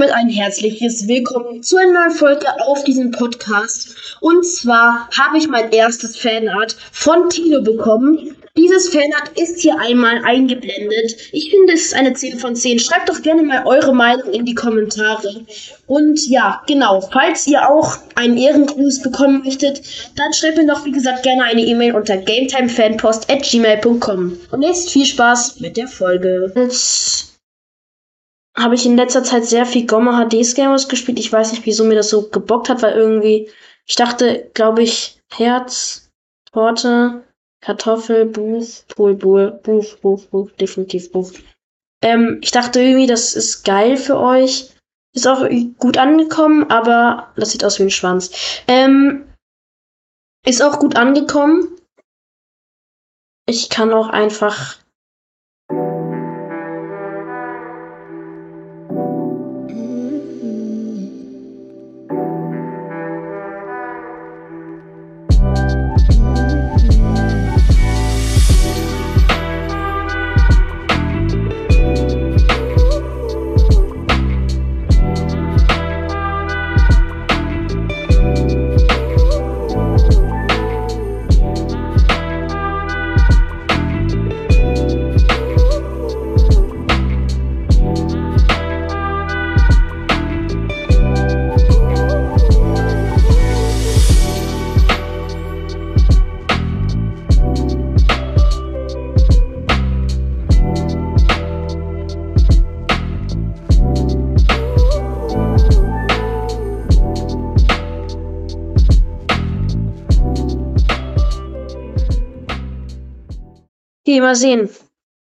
damit ein herzliches Willkommen zu einer neuen Folge auf diesem Podcast. Und zwar habe ich mein erstes Fanart von Tino bekommen. Dieses Fanart ist hier einmal eingeblendet. Ich finde, es ist eine 10 von 10. Schreibt doch gerne mal eure Meinung in die Kommentare. Und ja, genau, falls ihr auch einen Ehrengruß bekommen möchtet, dann schreibt mir doch, wie gesagt, gerne eine E-Mail unter gametimefanpost.gmail.com. Und jetzt viel Spaß mit der Folge. Jetzt habe ich in letzter Zeit sehr viel Gomma HD Scammers gespielt. Ich weiß nicht, wieso mir das so gebockt hat, weil irgendwie, ich dachte, glaube ich, Herz, Torte, Kartoffel, Buch, Buch, Buch, Buch, Buch, Buch, definitiv Buch. Ähm, ich dachte irgendwie, das ist geil für euch. Ist auch gut angekommen, aber das sieht aus wie ein Schwanz. Ähm, ist auch gut angekommen. Ich kann auch einfach Okay, mal sehen.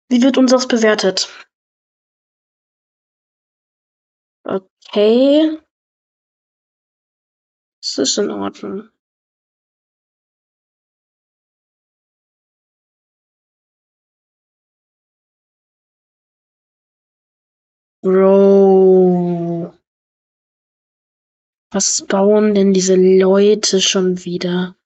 Wie wird unseres bewertet? Okay. Das ist in Ordnung. Bro. Was bauen denn diese Leute schon wieder?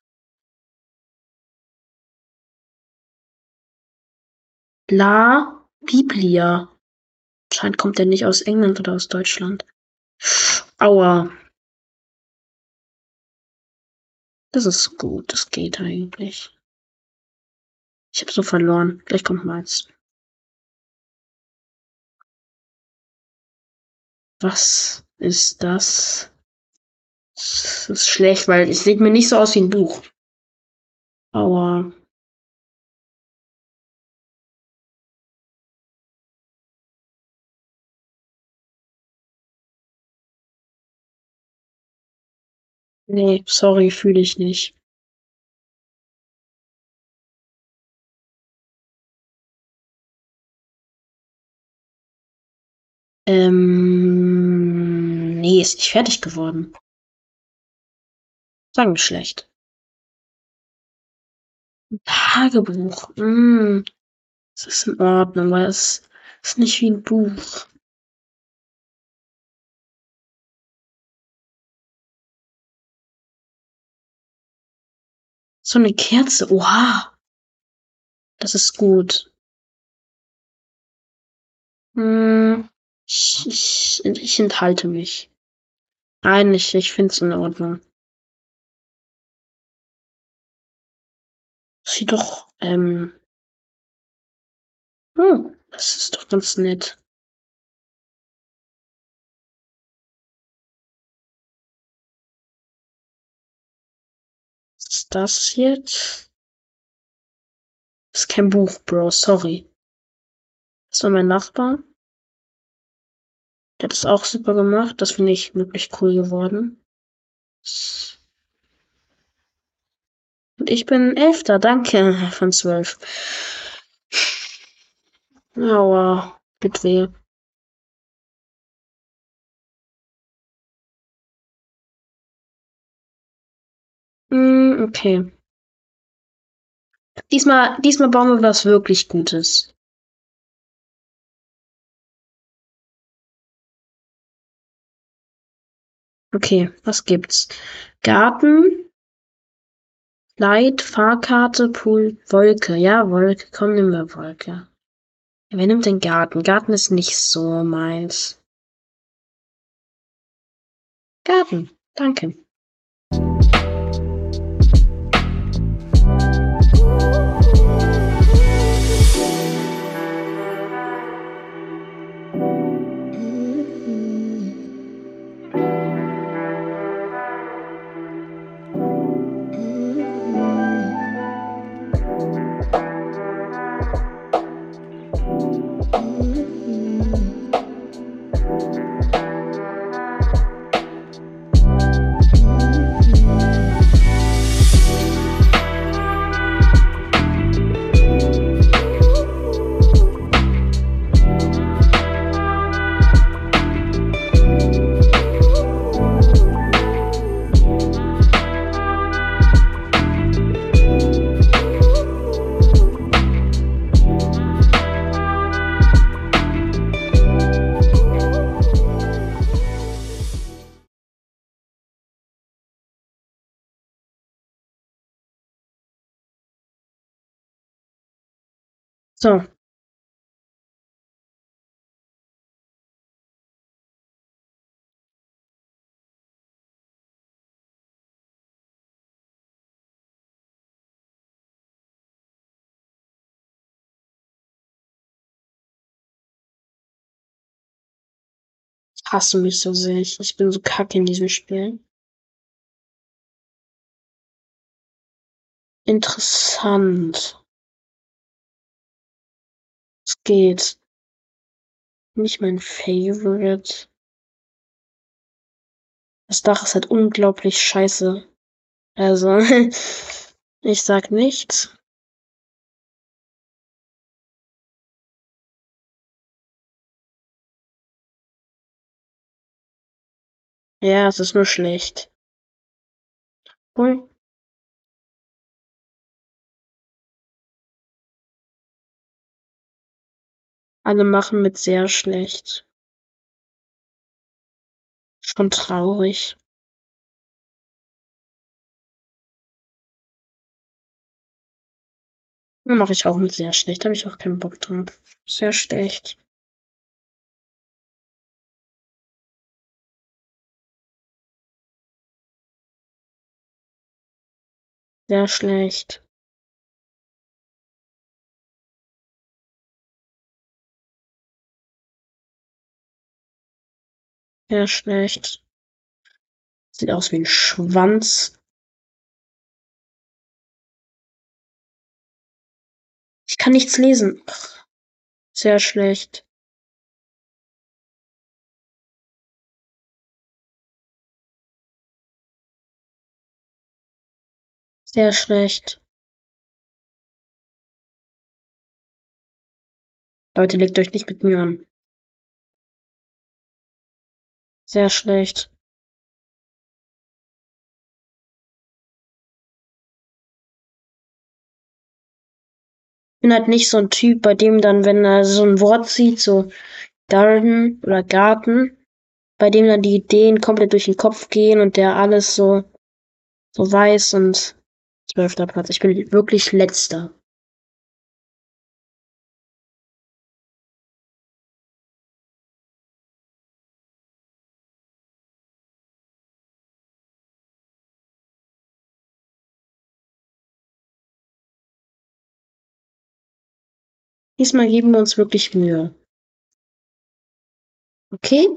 La Biblia. Anscheinend kommt der nicht aus England oder aus Deutschland. Aua. Das ist gut, das geht eigentlich. Ich habe so verloren. Gleich kommt meins. Was ist das? Das ist schlecht, weil es sieht mir nicht so aus wie ein Buch. Aua. Nee, sorry, fühle ich nicht. Ähm, nee, ist nicht fertig geworden. Sagen wir schlecht. Ein Tagebuch. Mm, das ist in Ordnung, weil es ist nicht wie ein Buch. So eine Kerze. Oha. Das ist gut. Hm, ich, ich, ich enthalte mich. Nein, ich, ich finde es in Ordnung. Sieht doch, ähm. Hm, das ist doch ganz nett. Das jetzt? Das ist kein Buch, Bro, sorry. Das war mein Nachbar. Der hat das auch super gemacht. Das finde ich wirklich cool geworden. Und ich bin Elfter, danke, von zwölf. Aua, tut weh. Mm, okay. Diesmal, diesmal bauen wir was wirklich Gutes. Okay, was gibt's? Garten, Light, Fahrkarte, Pool, Wolke. Ja, Wolke. Komm, nehmen wir Wolke. wer nimmt den Garten? Garten ist nicht so meins. Garten. Danke. So. Ich hasse mich so sehr. Ich, ich bin so kacke in diesem Spiel. Interessant. Es geht. Nicht mein Favorite. Das Dach ist halt unglaublich scheiße. Also, ich sag nichts. Ja, es ist nur schlecht. Cool. Alle machen mit sehr schlecht. Schon traurig. Mache ich auch mit sehr schlecht. Habe ich auch keinen Bock drauf. Sehr schlecht. Sehr schlecht. Sehr schlecht. Sieht aus wie ein Schwanz. Ich kann nichts lesen. Sehr schlecht. Sehr schlecht. Leute, legt euch nicht mit mir an. Sehr schlecht. Ich bin halt nicht so ein Typ, bei dem dann, wenn er so ein Wort sieht, so Garden oder Garten, bei dem dann die Ideen komplett durch den Kopf gehen und der alles so, so weiß und zwölfter Platz. Ich bin wirklich letzter. Diesmal geben wir uns wirklich Mühe. Okay?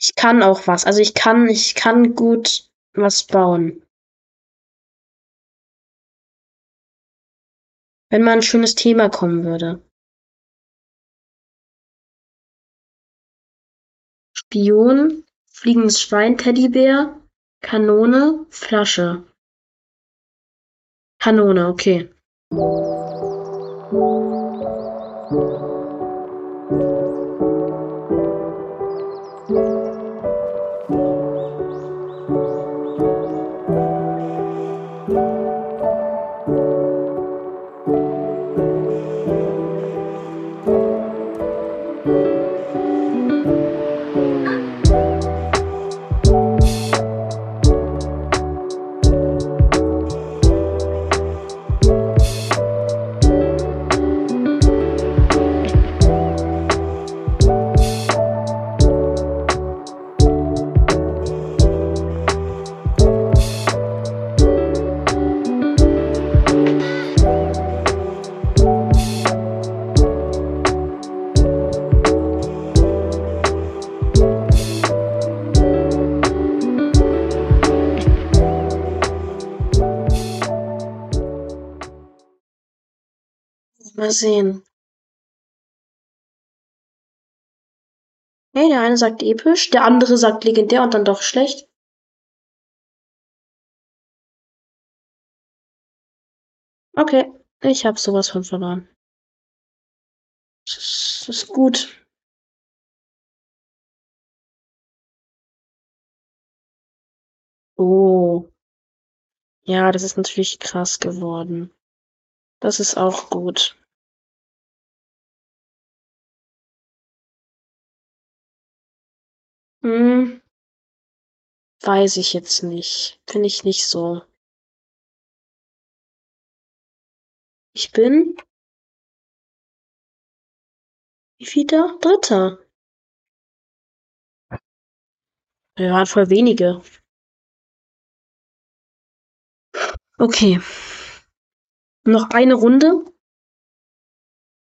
Ich kann auch was. Also ich kann, ich kann gut was bauen. Wenn mal ein schönes Thema kommen würde. Spion, fliegendes Schwein, Teddybär, Kanone, Flasche. Kanone, okay. Sehen. Hey, der eine sagt episch, der andere sagt legendär und dann doch schlecht. Okay, ich hab sowas von verloren. Das ist gut. Oh. Ja, das ist natürlich krass geworden. Das ist auch gut. Hm. Weiß ich jetzt nicht. Finde ich nicht so. Ich bin wie vielter? Dritter. Wir waren voll wenige. Okay. Noch eine Runde.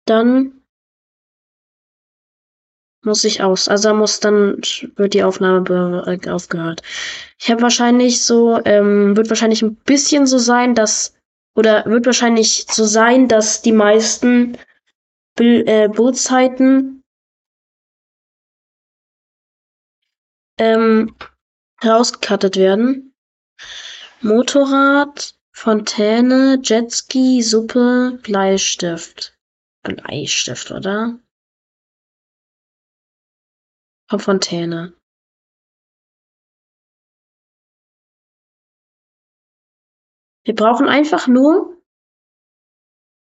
Dann muss ich aus. Also muss dann wird die Aufnahme äh, aufgehört. Ich habe wahrscheinlich so, ähm, wird wahrscheinlich ein bisschen so sein, dass oder wird wahrscheinlich so sein, dass die meisten Bil äh, Bootszeiten ähm, rausgekattet werden. Motorrad, Fontäne, Jetski, Suppe, Bleistift. Bleistift, oder? Fontäne. Wir brauchen einfach nur.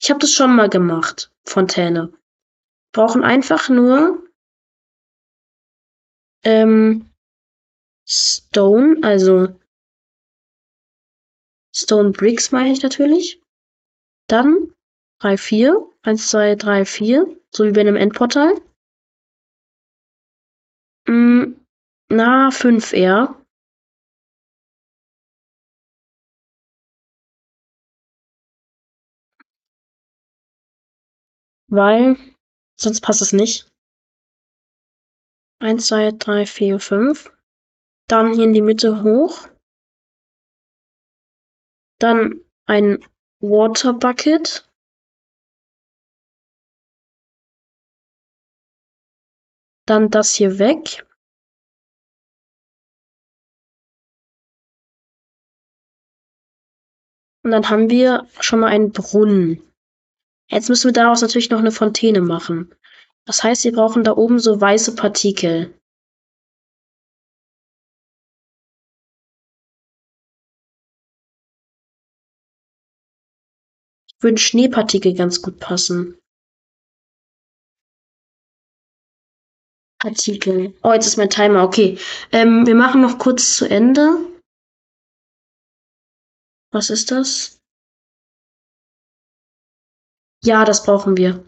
Ich habe das schon mal gemacht, Fontäne. Wir brauchen einfach nur ähm, Stone, also Stone Bricks meine ich natürlich. Dann 3, 4. 1, 2, 3, 4. So wie bei einem Endportal. Mm, na, 5 eher. Weil sonst passt es nicht. 1, 2, 3, 4, 5. Dann hier in die Mitte hoch. Dann ein Water Bucket. Dann das hier weg. Und dann haben wir schon mal einen Brunnen. Jetzt müssen wir daraus natürlich noch eine Fontäne machen. Das heißt, wir brauchen da oben so weiße Partikel. Würden Schneepartikel ganz gut passen. Partikel. Oh, jetzt ist mein Timer. Okay. Ähm, wir machen noch kurz zu Ende. Was ist das? Ja, das brauchen wir.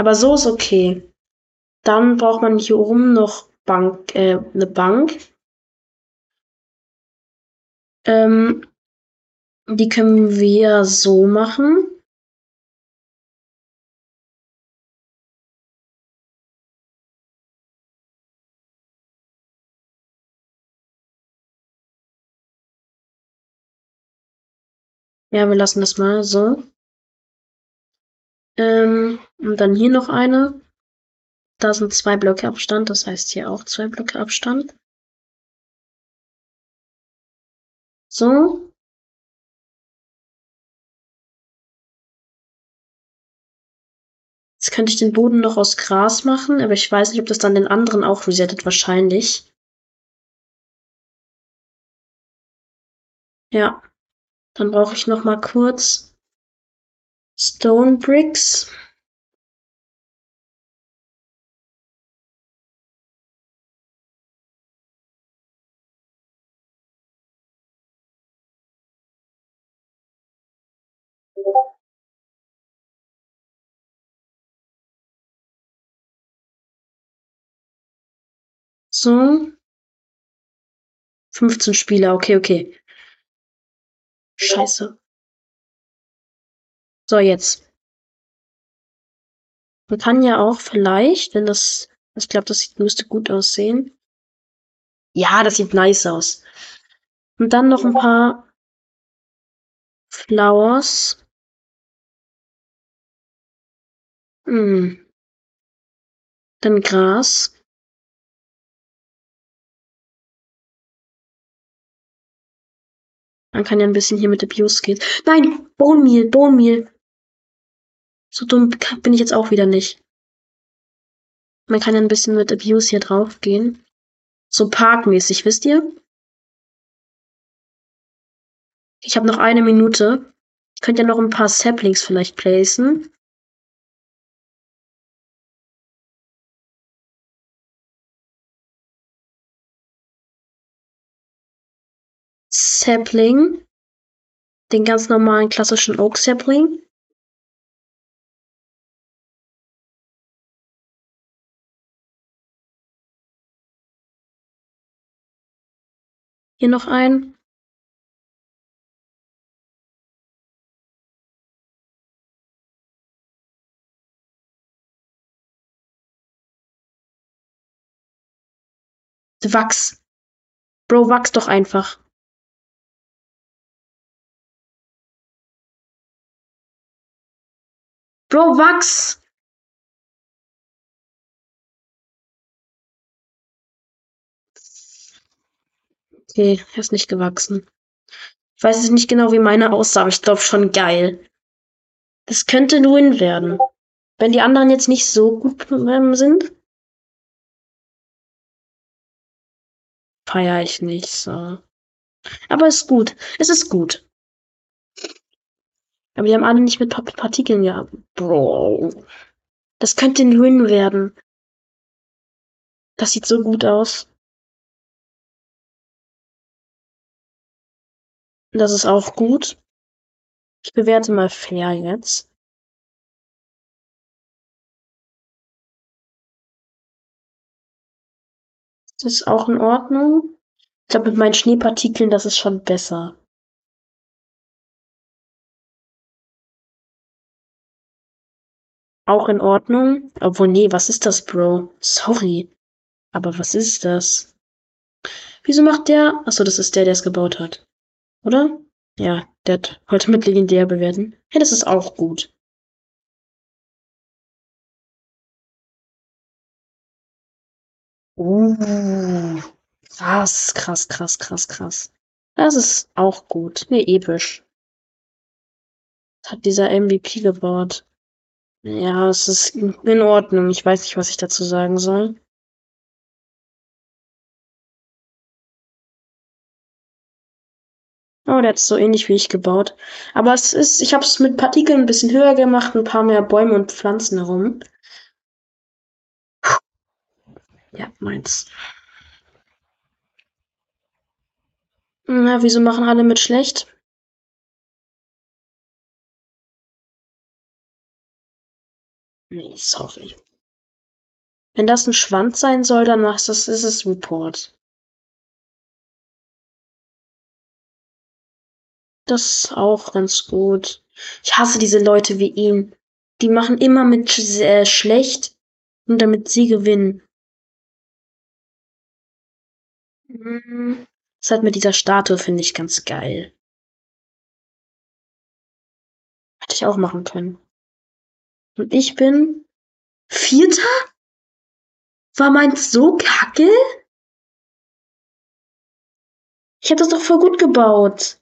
Aber so ist okay. Dann braucht man hier oben noch Bank, äh, eine Bank. Ähm, die können wir so machen. Ja, wir lassen das mal so. Ähm, und dann hier noch eine. Da sind zwei Blöcke Abstand, das heißt hier auch zwei Blöcke Abstand. So. Jetzt könnte ich den Boden noch aus Gras machen, aber ich weiß nicht, ob das dann den anderen auch resettet. Wahrscheinlich. Ja. Dann brauche ich noch mal kurz Stone Bricks. So. 15 Spieler, okay, okay. Scheiße. So, jetzt. Man kann ja auch vielleicht, wenn das, ich glaube, das müsste gut aussehen. Ja, das sieht nice aus. Und dann noch ein paar Flowers. Hm. Dann Gras. Man kann ja ein bisschen hier mit Abuse gehen. Nein, Bone Meal, Bone Meal. So dumm bin ich jetzt auch wieder nicht. Man kann ja ein bisschen mit Abuse hier drauf gehen. So parkmäßig, wisst ihr? Ich habe noch eine Minute. Ich könnte ja noch ein paar Saplings vielleicht placen. Sapling. Den ganz normalen klassischen Oak Sapling. Hier noch ein. Wachs. Bro, wachs doch einfach. Bro, wachs! Okay, er ist nicht gewachsen. Ich weiß jetzt nicht genau, wie meine aussah, aber ich glaube schon geil. Das könnte ein Win werden. Wenn die anderen jetzt nicht so gut sind. Feier ich nicht so. Aber ist gut. Es ist gut. Aber die haben alle nicht mit Partikeln gehabt. Bro. Das könnte ein Win werden. Das sieht so gut aus. Das ist auch gut. Ich bewerte mal fair jetzt. Das ist auch in Ordnung. Ich glaube, mit meinen Schneepartikeln, das ist schon besser. Auch in Ordnung. Obwohl, nee, was ist das, Bro? Sorry. Aber was ist das? Wieso macht der? Achso, das ist der, der es gebaut hat. Oder? Ja, der heute mit legendär bewerten. Hey, das ist auch gut. Uh, krass, krass, krass, krass, krass. Das ist auch gut. Nee, episch. Das hat dieser MVP gebaut. Ja, es ist in Ordnung. Ich weiß nicht, was ich dazu sagen soll. Oh, der hat so ähnlich wie ich gebaut. Aber es ist, ich habe es mit Partikeln ein bisschen höher gemacht, ein paar mehr Bäume und Pflanzen herum. Ja, meins. Na, wieso machen alle mit schlecht? Sorry. Wenn das ein Schwanz sein soll, dann ist es, ist es Report. Das ist auch ganz gut. Ich hasse diese Leute wie ihn. Die machen immer mit äh, schlecht und damit sie gewinnen. Mhm. Das halt mit dieser Statue finde ich ganz geil. Hätte ich auch machen können. Und ich bin Vierter? War meins so kacke? Ich hab das doch voll gut gebaut.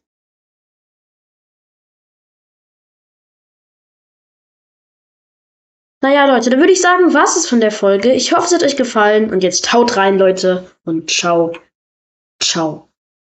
Naja, Leute, dann würde ich sagen, was ist von der Folge. Ich hoffe, es hat euch gefallen. Und jetzt haut rein, Leute. Und ciao. Ciao.